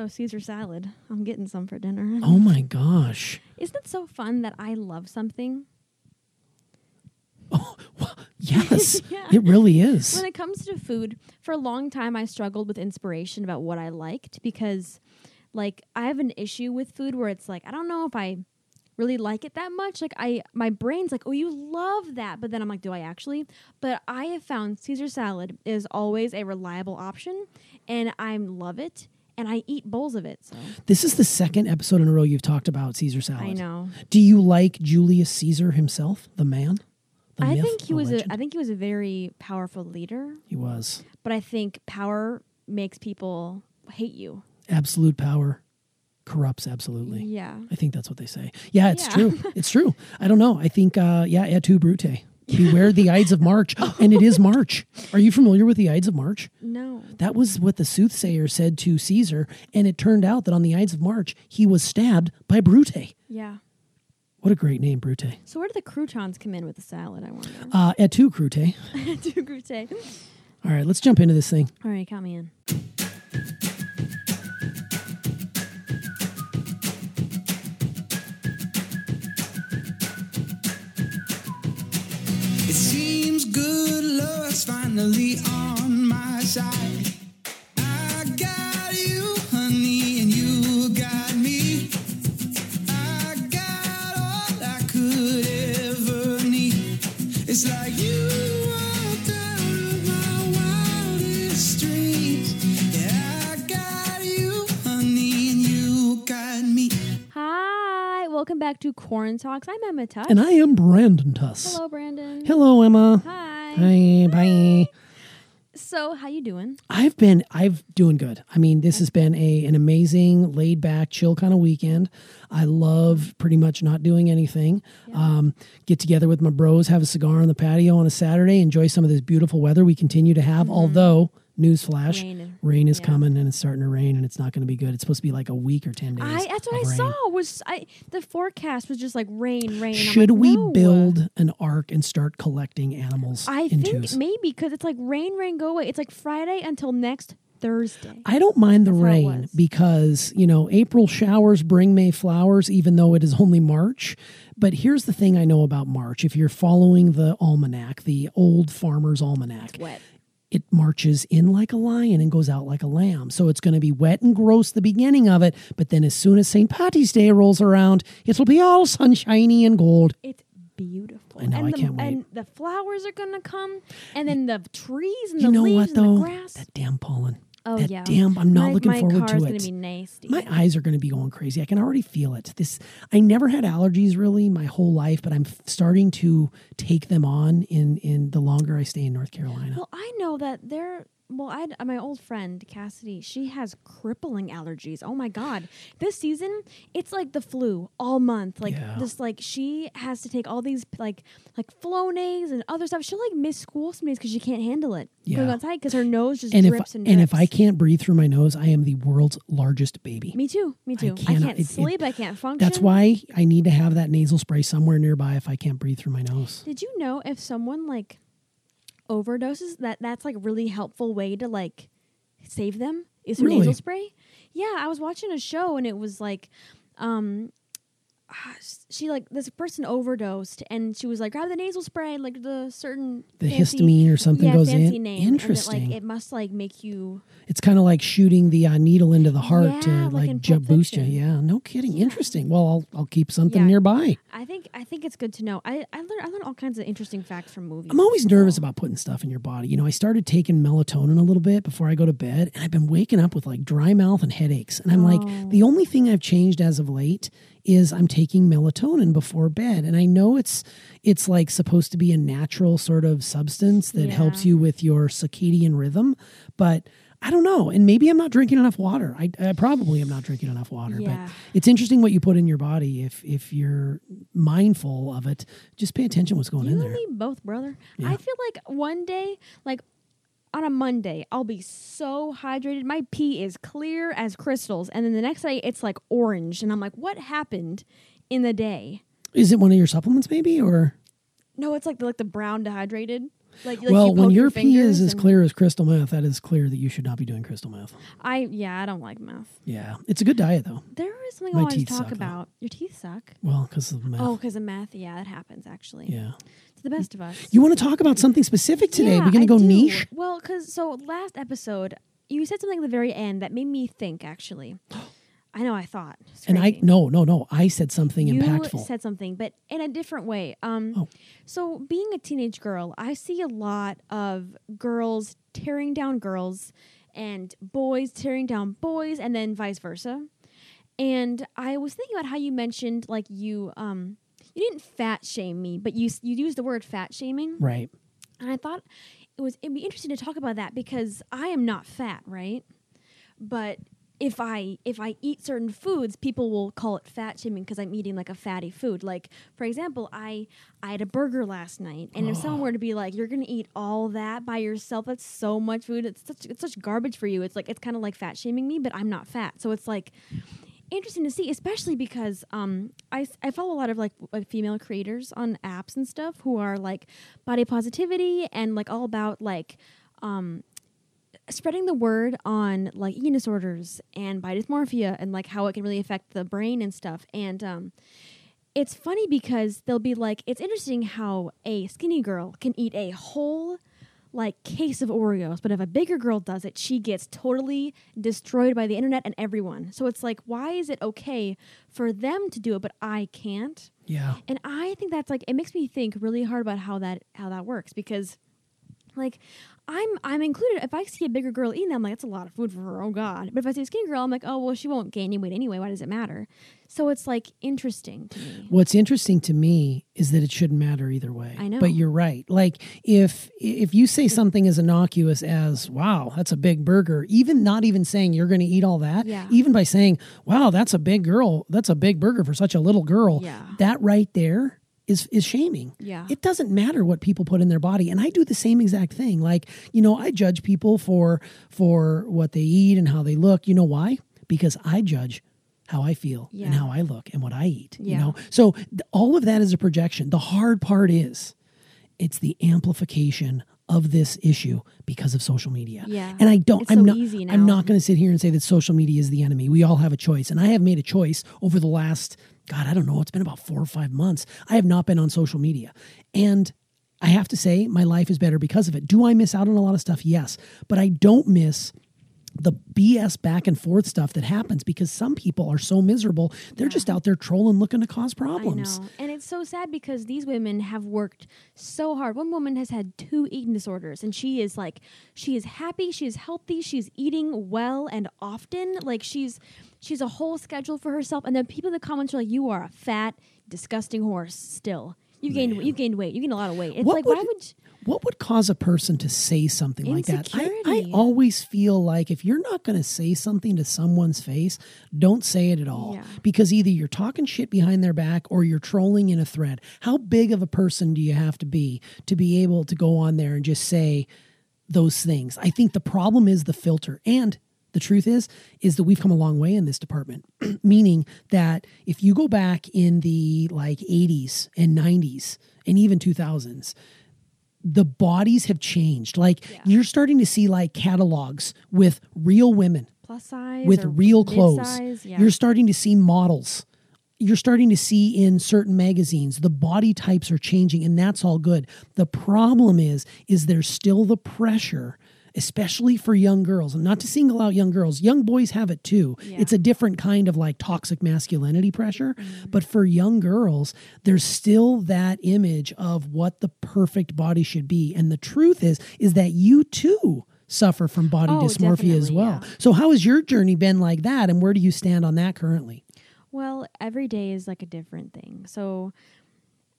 So Caesar salad. I'm getting some for dinner. Oh my gosh. Isn't it so fun that I love something? Oh, yes, Yeah. it really is. When it comes to food, for a long time I struggled with inspiration about what I liked because like I have an issue with food where it's like I don't know if I really like it that much. Like I my brain's like, "Oh, you love that." But then I'm like, "Do I actually?" But I have found Caesar salad is always a reliable option and I love it and I eat bowls of it. So This is the second episode in a row you've talked about Caesar salad. I know. Do you like Julius Caesar himself, the man? The I myth, think he was a? I think he was a very powerful leader, he was. but I think power makes people hate you. Absolute power corrupts absolutely. Yeah. I think that's what they say. Yeah, it's Yeah. true. It's true. I don't know. I think, uh, yeah, et tu, Brute. Beware the Ides of March. And it is March. Are you familiar with the Ides of March? No. That was what the soothsayer said to Caesar. And it turned out that on the Ides of March, he was stabbed by Brute. Yeah. What a great name, Brute. So where do the croutons come in with the salad? I wonder. Uh, et tu, Crute. Do crute. All right, let's jump into this thing. All right, count me in. To Corn Talks. I'm Emma Tuck. And I am Brandon Tuss. Hello, Brandon. Hello, Emma. Hi. Hi, bye. So, how you doing? I've been I've doing good. I mean, this has been a an amazing, laid back, chill kind of weekend. I love pretty much not doing anything. Um, get together with my bros, have a cigar on the patio on a Saturday, enjoy some of this beautiful weather we continue to have. Although, newsflash, Rain. rain is Yeah. coming and it's starting to rain and it's not going to be good. It's supposed to be like a week or ten days. I that's what I rain. saw was I the forecast was just like rain, rain. Should like, we no. build an ark and start collecting animals I in think twos? maybe because it's like rain, rain, go away. It's like Friday until next Thursday. I don't mind the That's rain because, you know, April showers bring May flowers, even though it is only March. But here's the thing I know about March. If you're following the almanac, the old farmer's almanac, Wet. It marches in like a lion and goes out like a lamb. So it's going to be wet and gross the beginning of it. But then as soon as St. Patty's Day rolls around, it'll be all sunshiny and gold. It's beautiful. I know, and I the, can't wait. And the flowers are gonna come, and then the trees and You the know leaves what, though? and the grass. That damn pollen. Oh that yeah. damn, I'm not my, looking my forward car's to gonna it. be nasty. My eyes are going to be going crazy. I can already feel it. This I never had allergies really my whole life, but I'm f- starting to take them on in in the longer I stay in North Carolina. Well, I know that there. Well, I uh, my old friend Cassidy. She has crippling allergies. Oh my god! This season, it's like the flu all month. Like Yeah. this, like she has to take all these like like Flonase and other stuff. She'll like miss school some days because she can't handle it going Yeah. outside because her nose just and if drips and and if I can't breathe through my nose, I am the world's largest baby. me too, me too. I, cannot- can't it- it- sleep. I can't function. That's why I need to have that nasal spray somewhere nearby if I can't breathe through my nose. Did you know if someone like overdoses that that's like a really helpful way to like save them is through Really? nasal spray? Yeah, I was watching a show and it was like um ah, she like this person overdosed and she was like grab the nasal spray like the certain The fancy- histamine or something yeah, goes fancy in. name Interesting. and that, like it must like make you It's kind of like shooting the uh, needle into the heart to like like, ju- boost you. Yeah, no kidding. Interesting. Well, I'll I'll keep something Yeah. nearby. I think I think it's good to know. I I learned I learned all kinds of interesting facts from movies. I'm always nervous about putting stuff in your body. You know, I started taking melatonin a little bit before I go to bed, and I've been waking up with like dry mouth and headaches. And I'm Oh. like, the only thing I've changed as of late is I'm taking melatonin before bed. And I know it's it's like supposed to be a natural sort of substance that helps you with your circadian rhythm, but I don't know. And maybe I'm not drinking enough water. I, I probably am not drinking enough water. Yeah. But it's interesting what you put in your body if if you're mindful of it. Just pay attention what's going You in there. both, brother. Yeah. I feel like one day, like on a Monday, I'll be so hydrated. My pee is clear as crystals. And then the next day, it's like orange. And I'm like, what happened in the day? Is it one of your supplements, maybe, or No, it's like the, like the brown dehydrated. Like, like well, you when poke your pee is as clear as crystal meth, that is clear that you should not be doing crystal meth. I yeah, I don't like meth. Yeah, it's a good diet though. There is something My I teeth to talk suck, though. about. Your teeth suck. Well, because of meth. Oh, because of meth. Yeah, that happens actually. yeah. To the best of us. You want to talk about something specific today? Yeah, We're going to go do. niche. Well, because so last episode you said something at the very end that made me think. Actually, I know I thought. And I no no no. I said something you impactful. said something, but in a different way. Um, Oh. so being a teenage girl, I see a lot of girls tearing down girls, and boys tearing down boys, and then vice versa. And I was thinking about how you mentioned like you um you didn't fat shame me, but you you used the word fat shaming, right. and I thought it was it'd be interesting to talk about that because I am not fat, right? But if I if I eat certain foods, people will call it fat shaming because I'm eating like a fatty food. Like for example, I I had a burger last night, and if someone were to be like, "You're gonna eat all that by yourself? That's so much food. It's such it's such garbage for you." It's like it's kind of like fat shaming me, but I'm not fat, so it's like interesting to see, especially because um, I, I follow a lot of like, like female creators on apps and stuff who are like body positivity and like all about like um, spreading the word on like eating disorders and body dysmorphia and like how it can really affect the brain and stuff. And um, it's funny because they'll be like, it's interesting how a skinny girl can eat a whole like case of Oreos, but if a bigger girl does it, she gets totally destroyed by the internet and everyone. So it's like, why is it okay for them to do it, but I can't? Yeah. And I think that's like it makes me think really hard about how that how that works because like I'm I'm included if I see a bigger girl eating I'm like, that's a lot of food for her, oh god. But if I see a skinny girl, I'm like, oh well she won't gain any weight anyway, why does it matter? So it's like interesting to me. What's interesting to me is that it shouldn't matter either way. I know. But you're right. Like if if you say something as innocuous as "Wow, that's a big burger," even not even saying you're going to eat all that, Yeah. even by saying "Wow, that's a big girl, that's a big burger for such a little girl," Yeah. that right there is is shaming. Yeah. It doesn't matter what people put in their body, and I do the same exact thing. Like you know, I judge people for for what they eat and how they look. You know why? Because I judge how I feel and how I look and what I eat. You know, so th- all of that is a projection. The hard part is it's the amplification of this issue because of social media. Yeah. And I don't It's I'm so not easy I'm not going to sit here and say that social media is the enemy. We all have a choice. And I have made a choice over the last god, I don't know, it's been about 4 or 5 months. I have not been on social media. And I have to say my life is better because of it. Do I miss out on a lot of stuff? Yes. But I don't miss the BS back and forth stuff that happens because some people are so miserable. They're just out there trolling, looking to cause problems. And it's so sad because these women have worked so hard. One woman has had two eating disorders and she is like she is happy, she is healthy, she's eating well and often. Like she's she's a whole schedule for herself and then people in the comments are like you are a fat, disgusting horse still. You gained you gained weight. You gained a lot of weight. It's What like would- why would you- What would cause a person to say something like that? I, I always feel like if you're not going to say something to someone's face, don't say it at all. Yeah. Because either you're talking shit behind their back or you're trolling in a thread. How big of a person do you have to be to be able to go on there and just say those things? I think the problem is the filter. And the truth is is that we've come a long way in this department meaning that if you go back in the like 80s and 90s and even 2000s the bodies have changed like you're starting to see like catalogs with real women plus size with real clothes? Yeah. you're starting to see models you're starting to see in certain magazines the body types are changing and that's all good the problem is is there's still the pressure especially for young girls and not to single out young girls young boys have it too Yeah. it's a different kind of like toxic masculinity pressure Mm-hmm. but for young girls there's still that image of what the perfect body should be and the truth is is that you too suffer from body Oh, dysmorphia as well yeah. so how has your journey been like that and where do you stand on that currently Well, every day is like a different thing. So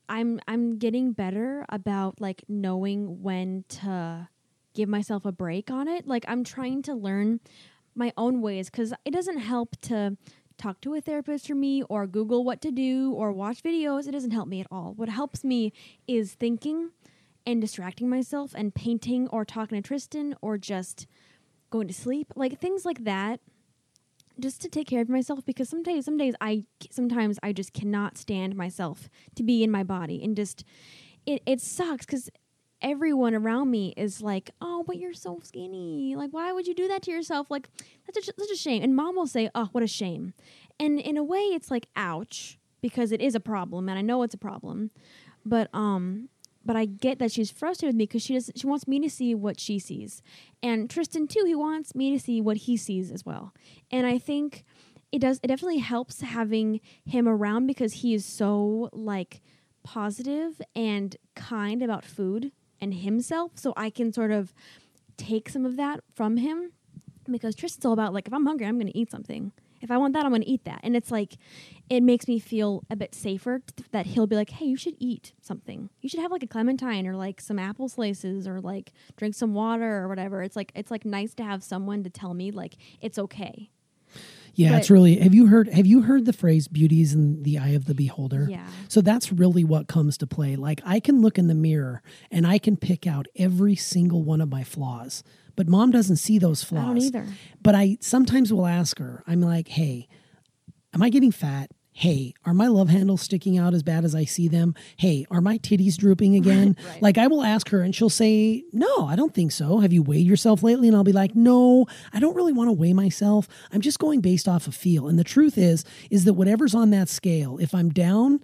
I'm I'm getting better about like knowing when to give myself a break on it. Like I'm trying to learn my own ways cuz it doesn't help to talk to a therapist for me or google what to do or watch videos. It doesn't help me at all. What helps me is thinking and distracting myself and painting or talking to Tristan or just going to sleep. Like things like that just to take care of myself because some days some days I sometimes I just cannot stand myself to be in my body and just it it sucks cuz everyone around me is like, "Oh, but you're so skinny. Like, why would you do that to yourself? Like, that's a, such a shame." And mom will say, "Oh, what a shame." And in a way, it's like, "Ouch," because it is a problem, and I know it's a problem. But um, but I get that she's frustrated with me because she does she wants me to see what she sees, and Tristan too. He wants me to see what he sees as well. And I think it does. It definitely helps having him around because he is so like positive and kind about food and himself. So I can sort of take some of that from him because Tristan's all about like if I'm hungry, I'm going to eat something. If I want that, I'm going to eat that. And it's like it makes me feel a bit safer that he'll be like, "Hey, you should eat something. You should have like a clementine or like some apple slices or like drink some water or whatever." It's like it's like nice to have someone to tell me like it's okay. Yeah, But- it's really. Have you heard? Have you heard the phrase "beauty is in the eye of the beholder"? Yeah. So that's really what comes to play. Like I can look in the mirror and I can pick out every single one of my flaws, but mom doesn't see those flaws. I don't either. But I sometimes will ask her. I'm like, "Hey, am I getting fat?" Hey, are my love handles sticking out as bad as I see them? Hey, are my titties drooping again? right. Like I will ask her and she'll say, No, I don't think so. Have you weighed yourself lately? And I'll be like, No, I don't really want to weigh myself. I'm just going based off of feel. And the truth is, is that whatever's on that scale, if I'm down,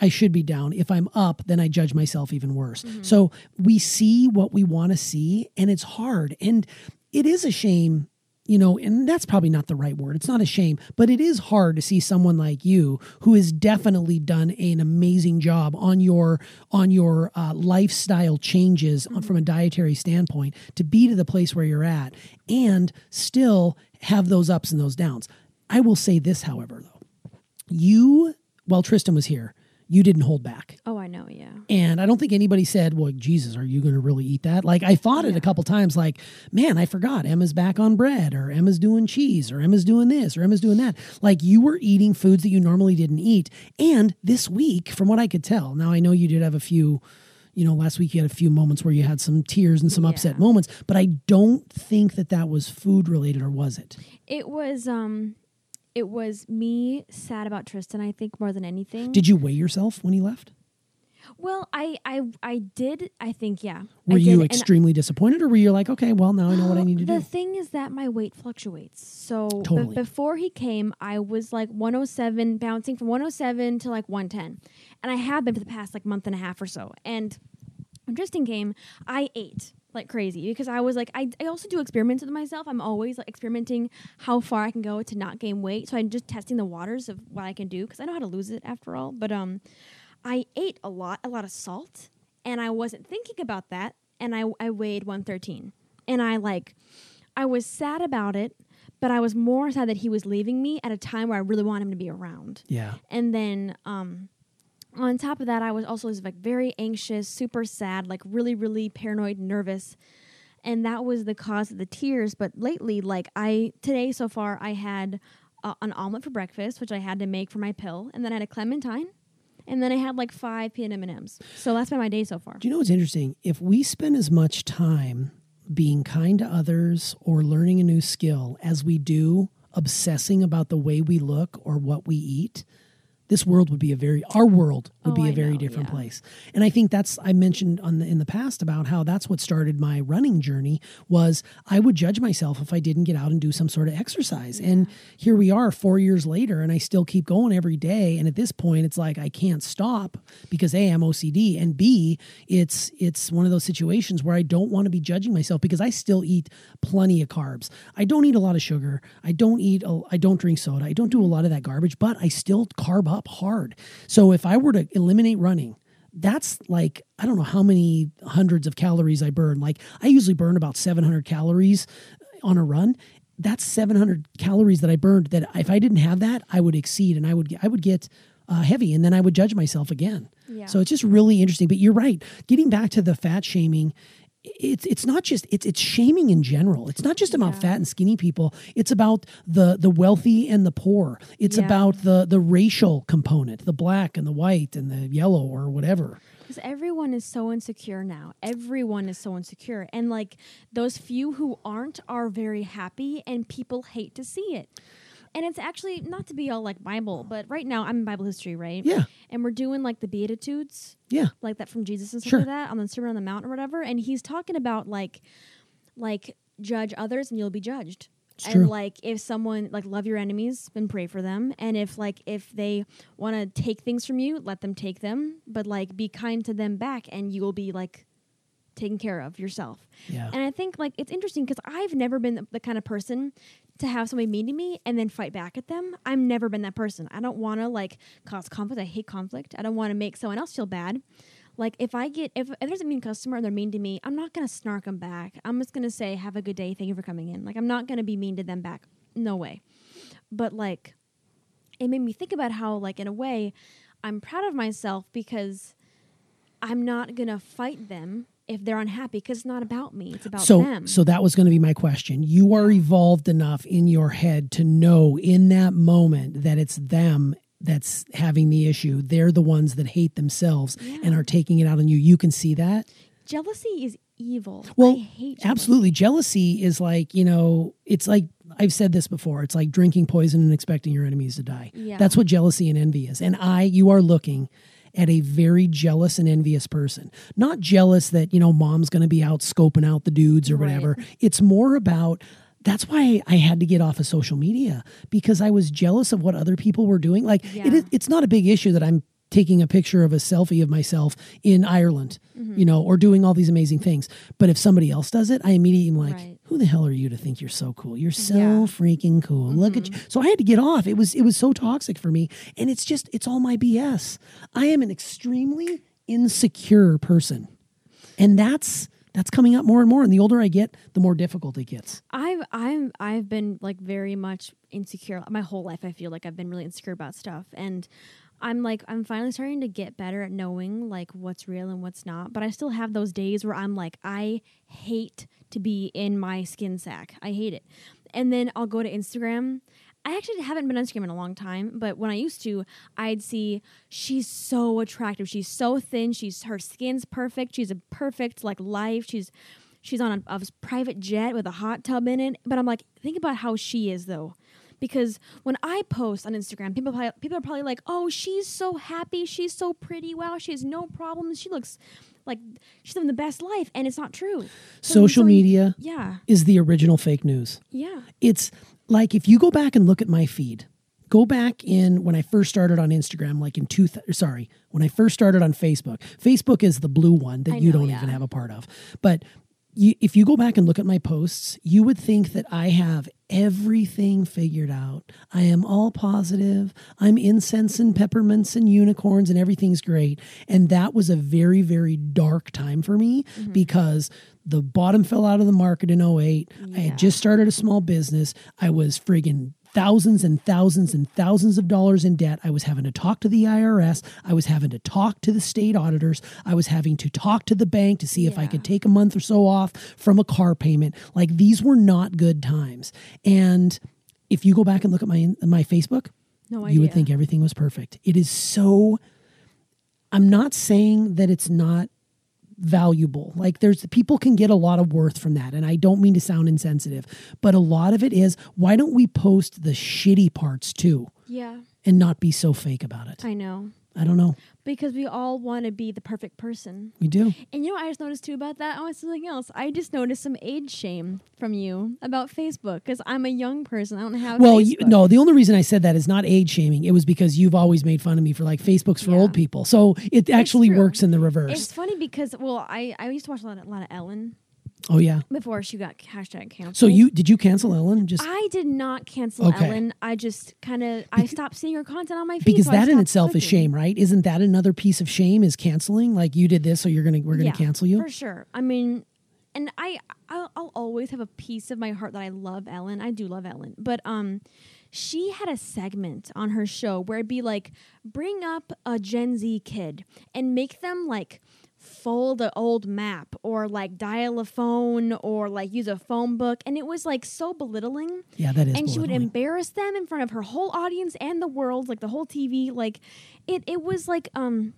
I should be down. If I'm up, then I judge myself even worse. Mm-hmm. So we see what we want to see, and it's hard. And it is a shame, you know, and that's probably not the right word. It's not a shame, but it is hard to see someone like you who has definitely done an amazing job on your on your uh, lifestyle changes from a dietary standpoint to be to the place where you're at and still have those ups and those downs. I will say this, however, though you while Tristan was here, you didn't hold back. Oh, I know. Yeah. And I don't think anybody said, Well, Jesus, are you going to really eat that? Like, I thought it a couple times, like, man, I forgot Emma's back on bread, or Emma's doing cheese, or Emma's doing this, or Emma's doing that. Like, you were eating foods that you normally didn't eat. And this week, from what I could tell, now I know you did have a few. You know, last week you had a few moments where you had some tears and some upset moments, but I don't think that that was food related, or was it? It was um it was me sad about Tristan, I think, more than anything. Did you weigh yourself when he left? well, I I I did I think, yeah. Were you and extremely disappointed, or were you like, okay, well, now I know what I need to the do? The thing is that my weight fluctuates. So Totally. before he came, I was like 107, bouncing from 107 to like 110. And I have been for the past like month and a half or so. And when Tristan came, I ate like crazy because I was like, I, I also do experiments with myself. I'm always like experimenting how far I can go to not gain weight. So I'm just testing the waters of what I can do because I know how to lose it after all. But um, I ate a lot, a lot of salt, and I wasn't thinking about that. And I, I weighed 113. And I like, I was sad about it, but I was more sad that he was leaving me at a time where I really want him to be around. yeah. And then um, on top of that, I was also like very anxious, super sad, like really, really paranoid, nervous. And that was the cause of the tears. But lately, like I, today so far, I had uh, an omelet for breakfast, which I had to make for my pill. And then I had a clementine. And then I had like five peanut M&Ms. So that's been my day so far. Do you know what's interesting? If we spend as much time being kind to others or learning a new skill as we do obsessing about the way we look or what we eat, this world would be a very our world would Oh, be a I very know, different yeah. place. And I think that's I mentioned on the in the past about how that's what started my running journey was I would judge myself if I didn't get out and do some sort of exercise. And here we are 4 years later and I still keep going every day and at this point it's like I can't stop because A I'm OCD and B it's it's one of those situations where I don't want to be judging myself because I still eat plenty of carbs. I don't eat a lot of sugar. I don't eat a, I don't drink soda. I don't do a lot of that garbage, but I still carb up hard. So if I were to eliminate running, that's like I don't know how many hundreds of calories I burn. Like I usually burn about 700 calories on a run. That's 700 calories that I burned that if I didn't have that, I would exceed and I would I would get uh, heavy and then I would judge myself again. Yeah. So it's just really interesting. But you're right. Getting back to the fat shaming, it's it's not just it's it's shaming in general. It's not just about Yeah. fat and skinny people. It's about the the wealthy and the poor. It's Yeah. about the the racial component, the black and the white and the yellow or whatever. Because everyone is so insecure now. Everyone is so insecure. And like those few who aren't are very happy and people hate to see it. And it's actually not to be all like Bible, but right now I'm in Bible history, right? Yeah. And we're doing like the Beatitudes, Yeah. like that from Jesus and stuff Sure. like that on the Sermon on the Mount or whatever. And he's talking about like, like judge others and you'll be judged. It's and true. like if someone like love your enemies and pray for them, and if like if they want to take things from you, let them take them, but like be kind to them back, and you will be like taken care of yourself. Yeah. And I think like it's interesting because I've never been the, the kind of person to have somebody mean to me and then fight back at them. I've never been that person. I don't want to like cause conflict. I hate conflict. I don't want to make someone else feel bad. Like if I get if, if there's a mean customer and they're mean to me, I'm not gonna snark them back. I'm just gonna say, "Have a good day. Thank you for coming in." Like I'm not gonna be mean to them back. No way. But like, it made me think about how like in a way, I'm proud of myself because I'm not gonna fight them if they're unhappy because it's not about me. It's about so them. so that was going to be my question you are evolved enough in your head to know in that moment that it's them that's having the issue they're the ones that hate themselves and are taking it out on you you can see that jealousy is evil. well I hate jealousy. absolutely jealousy is like you know it's like i've said this before it's like drinking poison and expecting your enemies to die Yeah. that's what jealousy and envy is and i you are looking at a very jealous and envious person not jealous that you know mom's going to be out scoping out the dudes or Right. whatever it's more about that's why I had to get off of social media because I was jealous of what other people were doing. Like Yeah. it's not a big issue that I'm taking a picture of a selfie of myself in Ireland, Mm-hmm. you know, or doing all these amazing things. But if somebody else does it, I immediately am like, Right. who the hell are you to think you're so cool? You're so Yeah. Mm-hmm. freaking cool. Look at you. So I had to get off. It was it was so toxic for me. And it's just it's all my BS. I am an extremely insecure person. And that's that's coming up more and more. And the older I get, the more difficult it gets. I've I'm I've been like very much insecure my whole life. I feel like I've been really insecure about stuff, and I'm like I'm finally starting to get better at knowing like what's real and what's not. But I still have those days where I'm like I hate to be in my skin sack. I hate it, and then I'll go to Instagram. I actually haven't been on Instagram in a long time, but when I used to, I'd see she's so attractive. She's so thin. She's her skin's perfect. She's a perfect like life. She's she's on a, a private jet with a hot tub in it. But I'm like, think about how she is though, because when I post on Instagram, people probably, people are probably like, oh, she's so happy. She's so pretty. Wow, she has no problems. She looks like she's living the best life, and it's not true. So- Social so- media Yeah, is the original fake news. yeah. It's like if you go back and look at my feed, go back in when I first started on Instagram, like in two, th- sorry, when I first started on Facebook. Facebook is the blue one that you don't yeah. even have a part of. But you, if you go back and look at my posts, you would think that I have everything figured out. I am all positive. I'm incense and peppermints and unicorns and everything's great. And that was a very, very dark time for me Mm-hmm. because the bottom fell out of the market in 08. I had just started a small business. I was friggin' thousands and thousands and thousands of dollars in debt. I was having to talk to the IRS. I was having to talk to the state auditors. I was having to talk to the bank to see if I could take a month or so off from a car payment. Like these were not good times. And if you go back and look at my my Facebook, No idea. you would think everything was perfect. It is so I'm not saying that it's not valuable. Like there's people can get a lot of worth from that and I don't mean to sound insensitive, but a lot of it is why don't we post the shitty parts too Yeah, and not be so fake about it? I know. I don't know. Because we all want to be the perfect person. We do. And you know what I just noticed too about that? Oh, it's something else. I just noticed some age shame from you about Facebook because I'm a young person. I don't have Well, you, no, the only reason I said that is not age shaming. It was because you've always made fun of me for like Facebook's for Yeah. old people. So it actually works in the reverse. It's funny because well, I I used to watch a lot of, a lot of Ellen oh yeah. before she got hashtag canceled. So you did you cancel Ellen? Just I did not cancel Okay. Ellen. I just kind of I stopped seeing her content on my feed because so that in itself is shame, right? Isn't that another piece of shame? Is canceling? Like you did this, so you're gonna we're gonna Yeah, cancel you? for sure. I mean, and I I'll, I'll always have a piece of my heart that I love Ellen. I do love Ellen, but um, she had a segment on her show where it'd be like bring up a Gen Z kid and make them like fold an old map or like dial a phone or like use a phone book and it was like so belittling Yeah, that is. and she would embarrass them in front of her whole audience and the world like the whole tv like it it was like um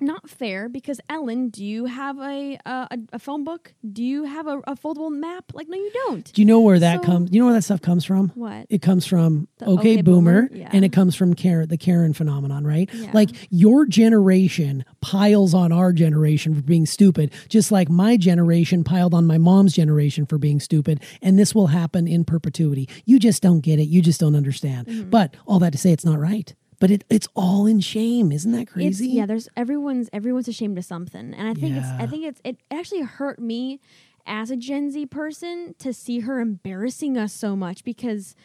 not fair because Ellen, do you have a a, a- phone book? Do you have a, a foldable map? Like, no, you don't. Do you know where that So- comes? You know where that stuff comes from? What? It comes from The okay, OK boomer, Boomer? Yeah. and it comes from Karen, the Karen phenomenon, right? Yeah. Like your generation piles on our generation for being stupid, just like my generation piled on my mom's generation for being stupid, and this will happen in perpetuity. You just don't get it. You just don't understand. Mm-hmm. But all that to say, it's not right. But it, it's all in shame, isn't that It's, crazy? yeah, there's everyone's everyone's ashamed of something, and I think it's I think it's it actually hurt me as a Gen Z person to see her embarrassing us so much because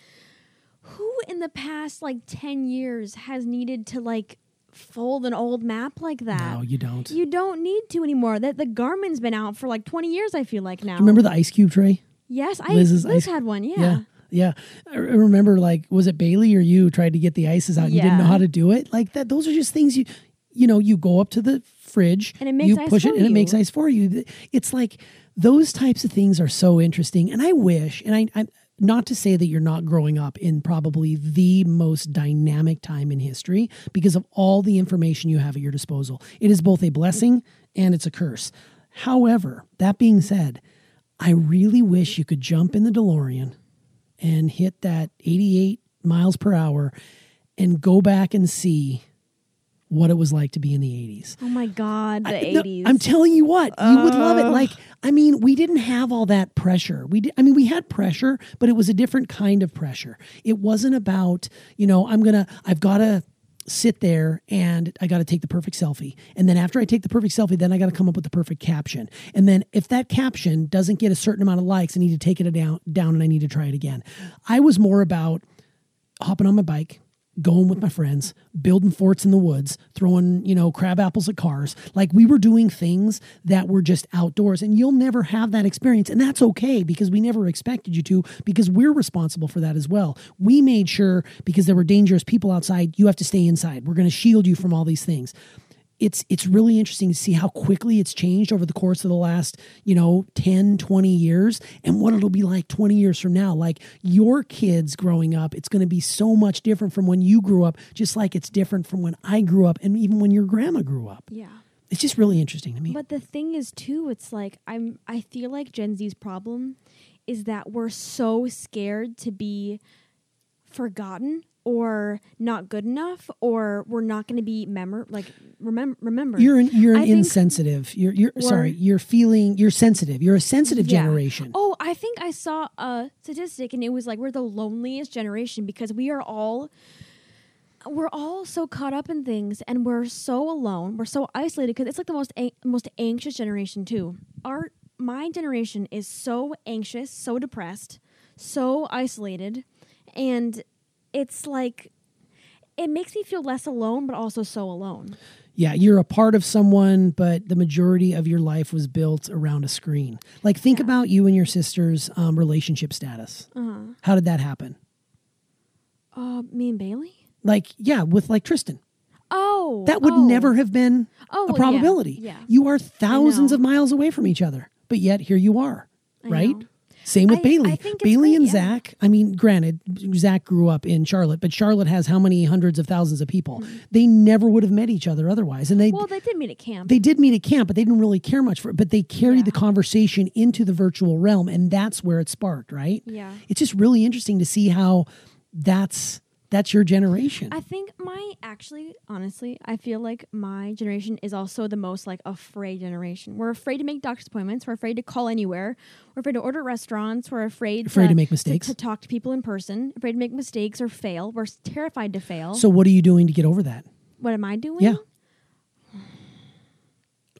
who in the past like ten years has needed to like fold an old map like that? No, you don't. You don't need to anymore. That the Garmin's been out for like twenty years. I feel like now. Remember the ice cube tray? Yes, I Liz's Liz ice- had one. Yeah. Yeah. Yeah. I remember like was it Bailey or you tried to get the ices out and you didn't know how to do it? Like that those are just things you you know, you go up to the fridge And it makes you ice push it and it makes ice for you. It's like those types of things are so interesting. And I wish and I I not to say that you're not growing up in probably the most dynamic time in history because of all the information you have at your disposal. It is both a blessing and it's a curse. However, that being said, I really wish you could jump in the DeLorean and hit that 88 miles per hour and go back and see what it was like to be in the 80s. Oh my God, the I- no, eighties. I'm telling you what, you would love it. Like, I mean, we didn't have all that pressure. We did, I mean, we had pressure, but it was a different kind of pressure. It wasn't about, you know, I'm going to, I've got to sit there and I got to take the perfect selfie. And then after I take the perfect selfie, then I got to come up with the perfect caption. And then if that caption doesn't get a certain amount of likes, I need to take it down, down and I need to try it again. I was more about hopping on my bike, going with my friends, building forts in the woods, throwing, you know, crab apples at cars. Like we were doing things that were just outdoors. And you'll never have that experience. And that's okay because we never expected you to, because we're responsible for that as well. We made sure because there were dangerous people outside, you have to stay inside. We're going to shield you from all these things it's it's really interesting to see how quickly it's changed over the course of the last you know 10 20 years and what it'll be like 20 years from now. Like your kids growing up it's going to be so much different from when you grew up just like it's different from when i grew up and even when your grandma grew up. Yeah. it's just really interesting to me. But the thing is too, it's like I'm I feel like Gen Z's problem is that we're so scared to be forgotten or not good enough or we're not going to be memor like remember remember you're an, you're an think insensitive you're you're sorry you're feeling you're sensitive you're a sensitive Yeah. generation Oh, I think I saw a statistic and it was like we're the loneliest generation because we are all we're all so caught up in things and we're so alone. We're so isolated because it's like the most an- most anxious generation too. Our my generation is so anxious, so depressed, so isolated, and it's like it makes me feel less alone but also so alone. Yeah, you're a part of someone, but the majority of your life was built around a screen. Like, think Yeah. about you and your sister's um, relationship status. Uh-huh. How did that happen? Uh me and Bailey? Like, yeah, with like Tristan. Oh. That would oh. never have been Oh, a probability. yeah. You are thousands of miles away from each other, but yet here you are, I right? know. Same with I- Bailey. I Bailey great, and yeah. Zach. I mean, granted, Zach grew up in Charlotte, but Charlotte has how many hundreds of thousands of people? They never would have met each other otherwise, and they Mm-hmm. Well, they did meet at camp. they did meet at camp, but they didn't really care much for it. But they carried Yeah. the conversation into the virtual realm, and that's where it sparked, right? Yeah. It's just really interesting to see how that's that's your generation. I think my actually, honestly, I feel like my generation is also the most like afraid generation. We're afraid to make doctor's appointments. We're afraid to call anywhere. We're afraid to order at restaurants. We're afraid Afraid to make mistakes. To, talk to people in person. Afraid to make mistakes or fail. We're terrified to fail. so, what are you doing to get over that? what am I doing? Yeah.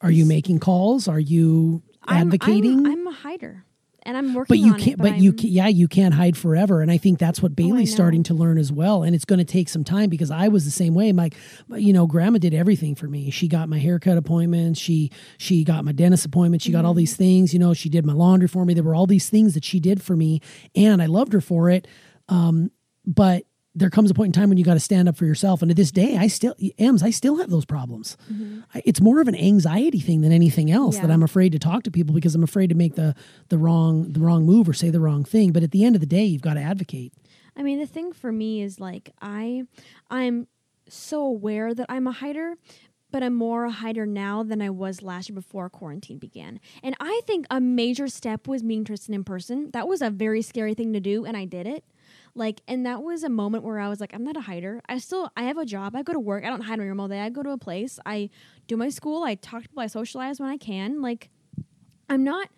Are you making calls? Are you I'm, advocating? I'm, I'm a hider, and I'm working. but you on can't. It, but you I'm- can, yeah, you can't hide forever. And I think that's what Bailey's know. starting to learn as well. And it's going to take some time because I was the same way. My, you know, Grandma did everything for me. She got my haircut appointments. She she got my dentist appointment. She got Mm-hmm. all these things. You know, she did my laundry for me. There were all these things that she did for me, and I loved her for it. Um, but there comes a point in time when you got to stand up for yourself. And to this day, I still, Ems, I still have those problems. I, it's more of an anxiety thing than anything else that Mm-hmm. I'm afraid to talk to people because I'm afraid to make the the wrong the wrong move or say the wrong thing. But at the end of the day, you've got to advocate. I mean, the thing for me is like I, I'm so aware that I'm a hider, but I'm more a hider now than I was last year before quarantine began. And I think a major step was meeting Tristan in person. That was a very scary thing to do, and I did it. Like, and that was a moment where I was like, I'm not a hider. I still, I have a job. I go to work. I don't hide in my room all day. I go to a place. I do my school. I talk to people. I socialize when I can. Like, I'm not,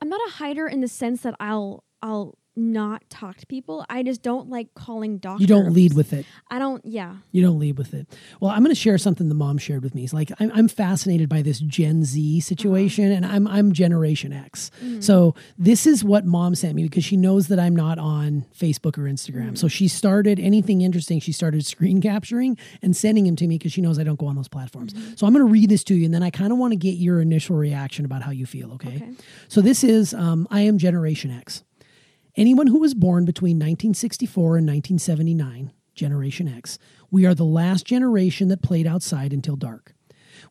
I'm not a hider in the sense that I'll, I'll not talk to people. I just don't like calling doctors. You don't lead with it. I don't. Yeah. You don't lead with it. Well, I'm going to share something the mom shared with me. It's like I'm, I'm fascinated by this Gen Z uh-huh. situation, and I'm I'm Generation X. Mm. So this is what mom sent me because she knows that I'm not on Facebook or Instagram. So mm. she started anything interesting. She started screen capturing and sending them to me because she knows I don't go on those platforms. Mm-hmm. So I'm going to read this to you, and then I kind of want to get your initial reaction about how you feel. Okay. Okay. So this is um, I am Generation X. Anyone who was born between 1964 and 1979, Generation X, we are the last generation that played outside until dark.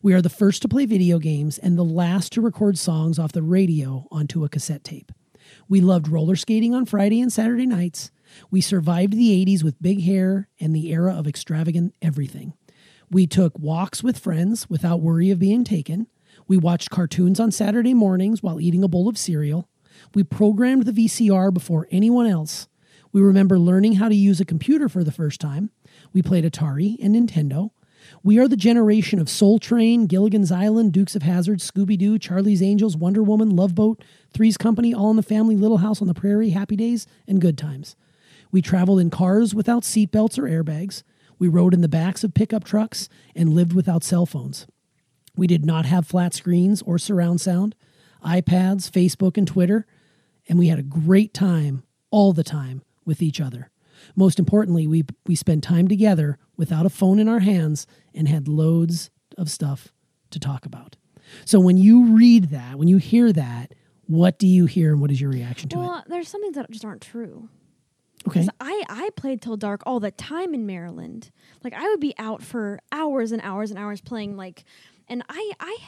We are the first to play video games and the last to record songs off the radio onto a cassette tape. We loved roller skating on Friday and Saturday nights. We survived the 80s with big hair and the era of extravagant everything. We took walks with friends without worry of being taken. We watched cartoons on Saturday mornings while eating a bowl of cereal. We programmed the VCR before anyone else. We remember learning how to use a computer for the first time. We played Atari and Nintendo. We are the generation of Soul Train, Gilligan's Island, Dukes of Hazzard, Scooby Doo, Charlie's Angels, Wonder Woman, Love Boat, Three's Company, All in the Family, Little House on the Prairie, Happy Days, and Good Times. We traveled in cars without seatbelts or airbags. We rode in the backs of pickup trucks and lived without cell phones. We did not have flat screens or surround sound, iPads, Facebook, and Twitter, and we had a great time all the time with each other. Most importantly, we, we spent time together without a phone in our hands and had loads of stuff to talk about. So when you read that, when you hear that, what do you hear and what is your reaction to it? Well, there's some things that just aren't true. Okay. I I played till dark all the time in Maryland. Like I would be out for hours and hours and hours playing. Like, and I I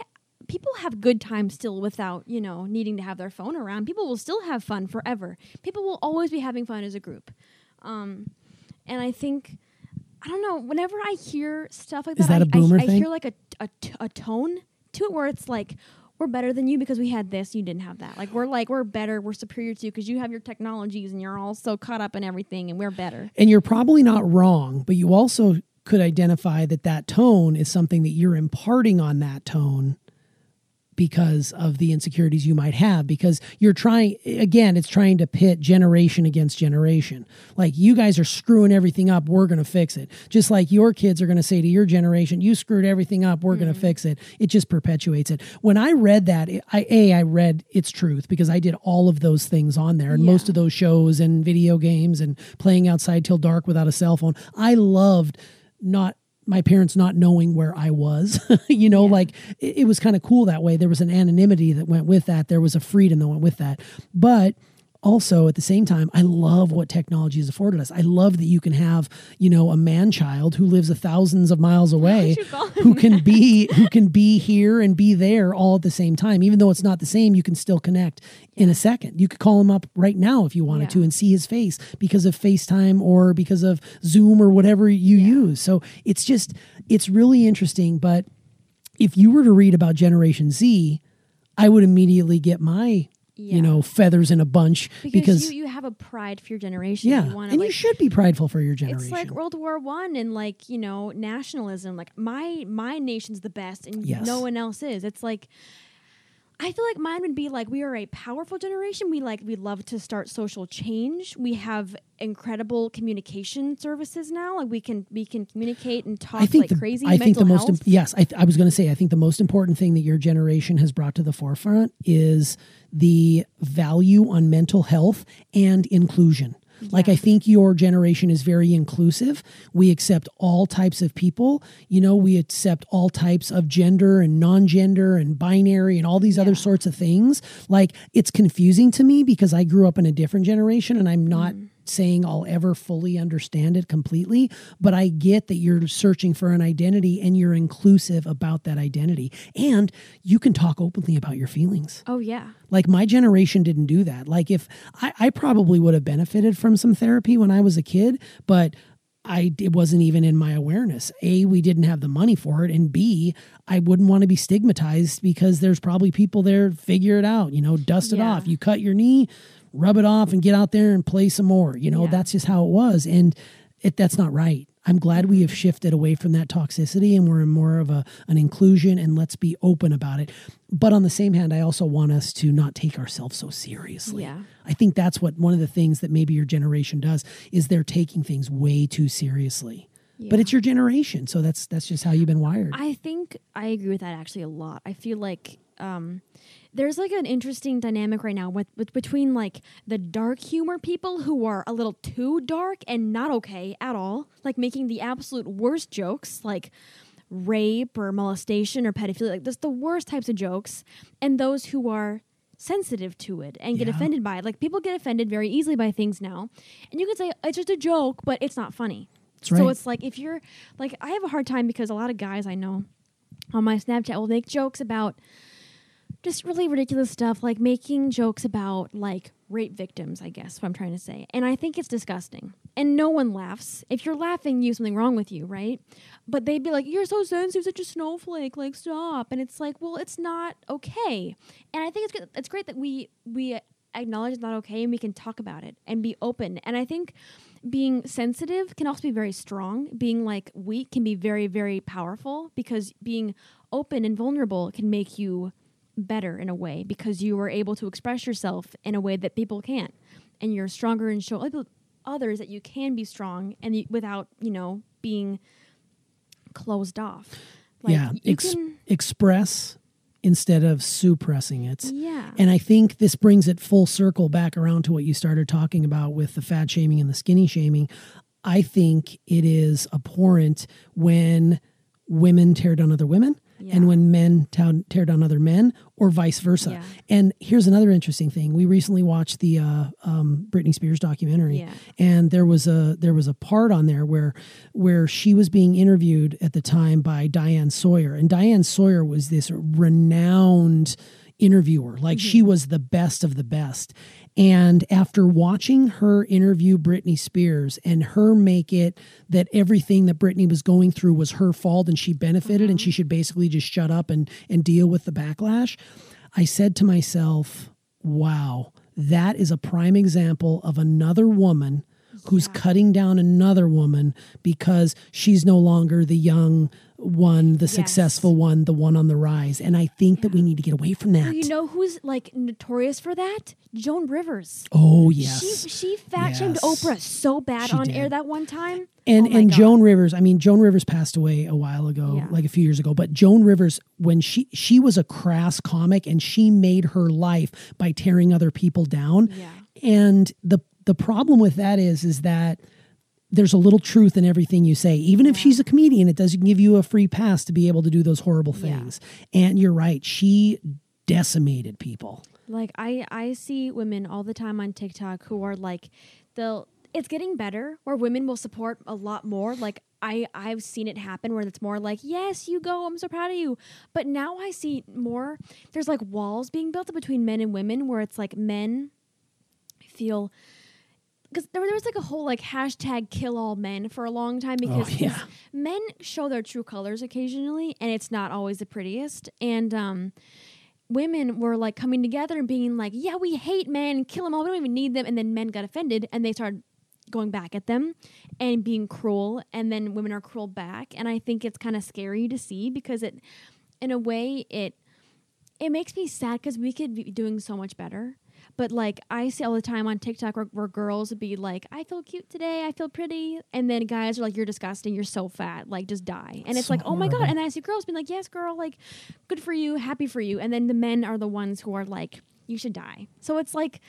people have good times still without you know needing to have their phone around. People will still have fun forever. People will always be having fun as a group. Um, and I think I don't know. Whenever I hear stuff like Is that, that I- a boomer I, I hear like a, a t- a tone to it where it's like. We're better than you because we had this, you didn't have that. Like we're like we're better, we're superior to you because you have your technologies and you're all so caught up in everything, and we're better. And you're probably not wrong, but you also could identify that that tone is something that you're imparting on that tone because of the insecurities you might have because you're trying again it's trying to pit generation against generation. Like you guys are screwing everything up we're going to fix it. Just like your kids are going to say to your generation you screwed everything up we're going to mm-hmm. fix it. It just perpetuates it. When i read that i a i read its truth because i did all of those things on there and Yeah. most of those shows and video games and playing outside till dark without a cell phone. I loved not my parents not knowing where I was. you know, like it, it was kind of cool that way. There was an anonymity that went with that. There was a freedom that went with that. But also at the same time, I love what technology has afforded us. I love that you can have, you know, a man child who lives a thousands of miles away you call him who can be who can be here and be there all at the same time. Even though it's not the same, you can still connect in a second. You could call him up right now if you wanted to and see his face because of FaceTime or because of Zoom or whatever you use. So it's just it's really interesting. But if you were to read about Generation Z, I would immediately get my Yeah. you know feathers in a bunch because, because, you, you have a pride for your generation. yeah, you and like, you should be prideful for your generation. It's like World War One and like you know nationalism. Like my my nation's the best, and Yes. no one else is. It's like I feel like mine would be like we are a powerful generation. We like we love to start social change. We have incredible communication services now. Like we can we can communicate and talk I think like the, crazy. I think the mental most health. im- yes, I, th- I was going to say I think the most important thing that your generation has brought to the forefront is the value on mental health and inclusion. Like I think your generation is very inclusive. We accept all types of people. You know, we accept all types of gender and non-gender and binary and all these other sorts of things. Like it's confusing to me because I grew up in a different generation and I'm not Mm. Saying I'll ever fully understand it completely, but I get that you're searching for an identity and you're inclusive about that identity. And you can talk openly about your feelings. oh yeah. Like my generation didn't do that. Like if I, I probably would have benefited from some therapy when I was a kid, but I it wasn't even in my awareness. A, we didn't have the money for it, and B, I wouldn't want to be stigmatized because there's probably people there. Figure it out, you know, dust it Yeah. off. You cut your knee, rub it off, and get out there and play some more. You know, Yeah. that's just how it was, and it that's not right. I'm glad we Mm-hmm. have shifted away from that toxicity and we're in more of a an inclusion and let's be open about it. But on the same hand, I also want us to not take ourselves so seriously. Yeah. I think that's what one of the things that maybe your generation does is they're taking things way too seriously. But it's your generation, so that's that's just how you've been wired. I think I agree with that actually a lot. I feel like um, there's like an interesting dynamic right now with, with between like the dark humor people who are a little too dark and not okay at all, like making the absolute worst jokes, like rape or molestation or pedophilia, like just the worst types of jokes, and those who are sensitive to it and get Yeah. offended by it. Like people get offended very easily by things now, and you can say it's just a joke, but it's not funny. That's So it's like if you're like I have a hard time because a lot of guys I know on my Snapchat will make jokes about just really ridiculous stuff, like making jokes about like rape victims, I guess what I'm trying to say. And I think it's disgusting. And no one laughs. If you're laughing, you have something wrong with you, right? But they'd be like, You're so sensitive, such a snowflake, like stop. And it's like, well, it's not okay. And I think it's good it's great that we we acknowledge it's not okay and we can talk about it and be open. And I think being sensitive can also be very strong. Being like weak can be very, very powerful because being open and vulnerable can make you better in a way because you are able to express yourself in a way that people can't. And you're stronger and show others that you can be strong and you, without, you know, being closed off. Like, yeah, ex- can, express instead of suppressing it. yeah. And I think this brings it full circle back around to what you started talking about with the fat shaming and the skinny shaming. I think it is abhorrent when women tear down other women Yeah. and when men tear down other men or vice versa. Yeah. And here's another interesting thing. We recently watched the uh, um, Britney Spears documentary Yeah. and there was a there was a part on there where where she was being interviewed at the time by Diane Sawyer and Diane Sawyer was this renowned interviewer. Like she mm-hmm. was the best of the best. And after watching her interview Britney Spears and her make it that everything that Britney was going through was her fault and she benefited and she mm-hmm. should basically just shut up and and deal with the backlash I said to myself wow that is a prime example of another woman who's cutting down another woman because she's no longer the young one, the successful one, the one on the rise. And I think that we need to get away from that. you know who's like notorious for that? Joan Rivers. oh yes. She she fat shamed Yes. Oprah so bad She on air that one time. and Oh and God. Joan Rivers, I mean Joan Rivers passed away a while ago, Yeah. like a few years ago, but Joan Rivers when she she was a crass comic and she made her life by tearing other people down. Yeah. And the the problem with that is is that there's a little truth in everything you say. Even if she's a comedian, it doesn't give you a free pass to be able to do those horrible Yeah. things. And you're right, she decimated people. Like I I see women all the time on TikTok who are like they'll it's getting better where women will support a lot more like I I've seen it happen where it's more like yes you go I'm so proud of you but now I see more there's like walls being built up between men and women where it's like men feel because there, there was like a whole like hashtag kill all men for a long time because Oh, yeah. men show their true colors occasionally and it's not always the prettiest. And um women were like coming together and being like yeah we hate men. Kill them all. We don't even need them. And then men got offended and they started going back at them and being cruel. And then women are cruel back. And i think it's kind of scary to see because it in a way it it makes me sad because we could be doing so much better. But like I see all the time on TikTok where, where girls would be like, "I feel cute today, I feel pretty," and then guys are like, "You're disgusting, you're so fat, like just die." And it's So like, "Oh my god!" And then I see girls being like, "Yes, girl, like good for you, happy for you," and then the men are the ones who are like, "You should die." So it's like,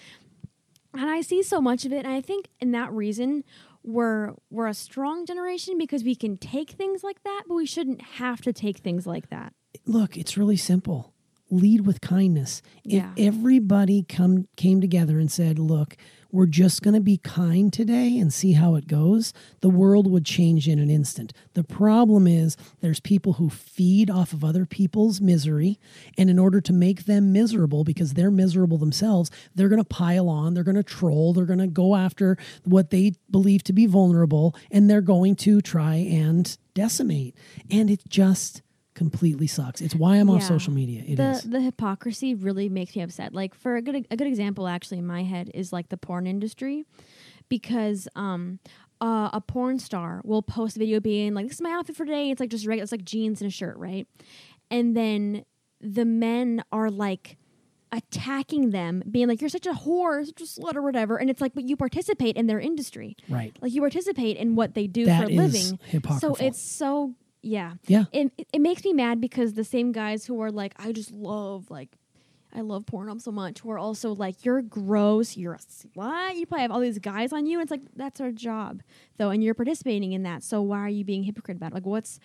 and I see so much of it, and I think in that reason. We're we're a strong generation because we can take things like that, but we shouldn't have to take things like that. Look, it's really simple. Lead with kindness. Yeah. If everybody come came together and said, "Look, we're just going to be kind today and see how it goes, the world would change in an instant. The problem is there's people who feed off of other people's misery. And in order to make them miserable, because they're miserable themselves, they're going to pile on, they're going to troll, they're going to go after what they believe to be vulnerable, and they're going to try and decimate. And it just completely sucks. It's why I'm off Yeah. social media. It the is. the hypocrisy really makes me upset. Like for a good a good example, actually, in my head is like the porn industry, because um. Uh, a porn star will post a video being like, "This is my outfit for today." It's like just regular, it's like jeans and a shirt, right? And then the men are like attacking them, being like, "You're such a whore, such a slut, or whatever." And it's like, but you participate in their industry, right. like you participate in what they do That for a is living. So it's so yeah Yeah. it, it- it makes me mad because the same guys who are like i just love like i love porn so much who are also like you're gross you're a slut you probably have all these guys on you And it's like that's our job though and you're participating in that so why are you being hypocrite about it like what's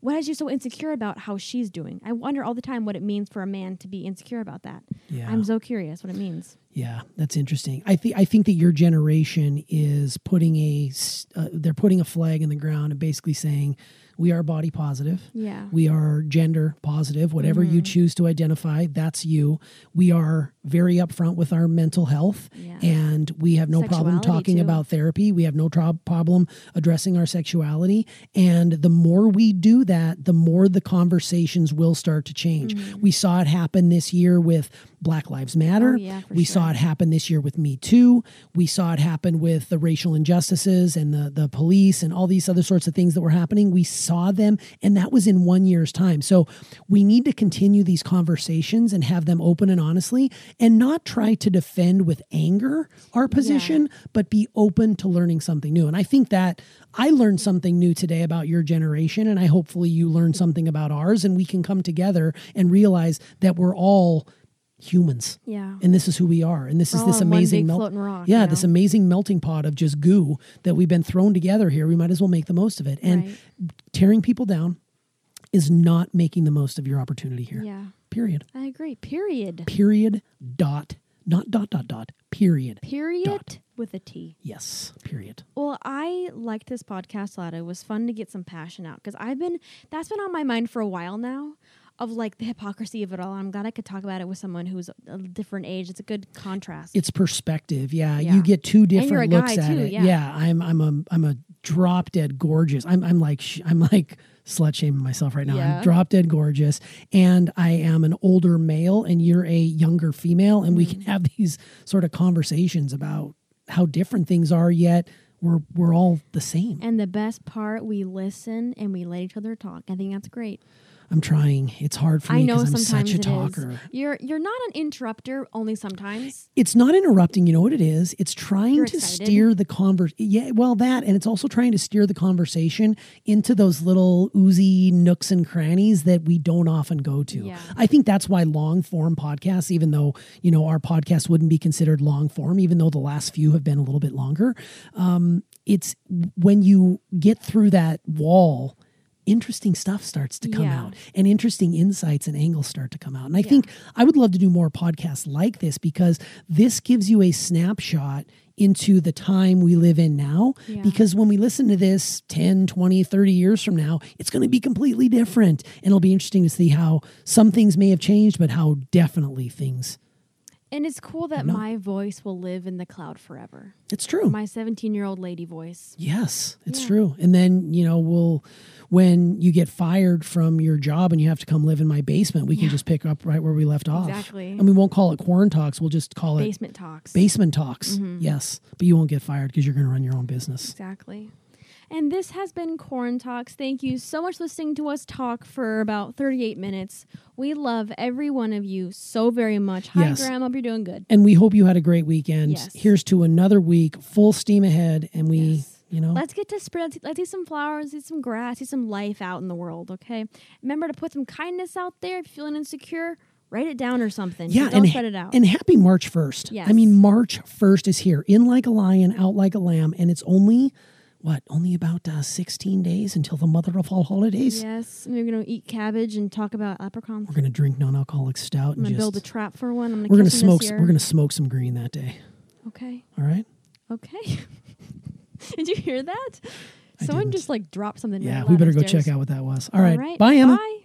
what has you so insecure about how she's doing i wonder all the time what it means for a man to be insecure about that Yeah. i'm so curious what it means Yeah, that's interesting. I think I think that your generation is putting a, uh, they're putting a flag in the ground and basically saying we are body positive. yeah We are gender positive. Whatever you mm-hmm. choose to identify, that's you. We are very upfront with our mental health, Yeah. and we have no problem talking too. about therapy. We have no tro- problem addressing our sexuality. And the more we do that, the more the conversations will start to change. We saw it happen this year with Black Lives Matter. Mm-hmm. Oh, yeah, we sure. saw it happen this year with Me Too. We saw it happen with the racial injustices and the, the police and all these other sorts of things that were happening. We saw them, and that was in one year's time. So we need to continue these conversations and have them open and honestly, and not try to defend with anger our position, but be open to learning something new. And I think that I learned something new today about your generation, and I hopefully you learned something about ours, and we can come together and realize that we're all humans. Yeah. And this is who we are and this We're is this amazing melt- rock, yeah you this amazing melting pot of just goo that we've been thrown together here. We might as well make the most of it. And Right. tearing people down is not making the most of your opportunity here. Yeah period i agree period period dot not dot dot dot period period Dot. with a t yes period Well, I liked this podcast a lot. It was fun to get some passion out because I've been that's been on my mind for a while now of like the hypocrisy of it all. I'm glad I could talk about it with someone who's a different age. It's a good contrast. it's perspective yeah, Yeah. you get two different looks at too, it yeah. i'm i'm a i'm a drop dead gorgeous i'm i'm like sh- i'm like slut shaming myself right now Yeah. i'm drop dead gorgeous and i am an older male and you're a younger female and we Mm-hmm. can have these sort of conversations about how different things are yet we're we're all the same and the best part, we listen and we let each other talk. I think that's great. I'm trying it's hard for me because i'm such a it is. talker You're you're not an interrupter. Only sometimes. it's not interrupting. You know what it is? It's trying You're to excited. steer the convers. Yeah, well, that and it's also trying to steer the conversation into those little oozy nooks and crannies that we don't often go to. Yeah. I think that's why long form podcasts, even though you know our podcast wouldn't be considered long form, even though the last few have been a little bit longer. Um, it's when you get through that wall. Interesting stuff starts to come Yeah. out and interesting insights and angles start to come out. And I think I would love to do more podcasts like this because this gives you a snapshot into the time we live in now. Yeah. Because when we listen to this 10, 20, 30 years from now, it's going to be completely different. And it'll be interesting to see how some things may have changed, but how definitely things. And it's cool that my voice will live in the cloud forever. It's true. My 17 year old lady voice. Yes, it's Yeah. true. And then, you know, we'll, when you get fired from your job and you have to come live in my basement, we can Yeah. just pick up right where we left off. Exactly. And we won't call it Quarren Talks. We'll just call it Basement talks. Basement Talks. Mm-hmm. Yes. But you won't get fired because you're going to run your own business. Exactly. And this has been Corn Talks. Thank you so much for listening to us talk for about 38 minutes. We love every one of you so very much. Hi, Yes. Graham. Hope you're doing good. And we hope you had a great weekend. Yes. Here's to another week, full steam ahead. And we, Yes. You know, Let's get to spread. Let's see some flowers, see some grass, see some life out in the world. Okay. Remember to put some kindness out there. If you're feeling insecure, write it down or something. yeah, Don't and, spread it out. and happy March 1st. I mean, March 1st is here. In like a lion, out like a lamb. And it's only, what, only about uh, 16 days until the mother of all holidays. yes. And we're gonna eat cabbage and talk about leprechauns. We're gonna drink non-alcoholic stout I'm and gonna just build a trap for one. I'm gonna. we're 'em this smoke we're gonna smoke some green that day. Okay. All right. Okay. Did you hear that? I Someone didn't. just like dropped something. Yeah, we better go upstairs. check out what that was. All right, Bye, Emma. Bye.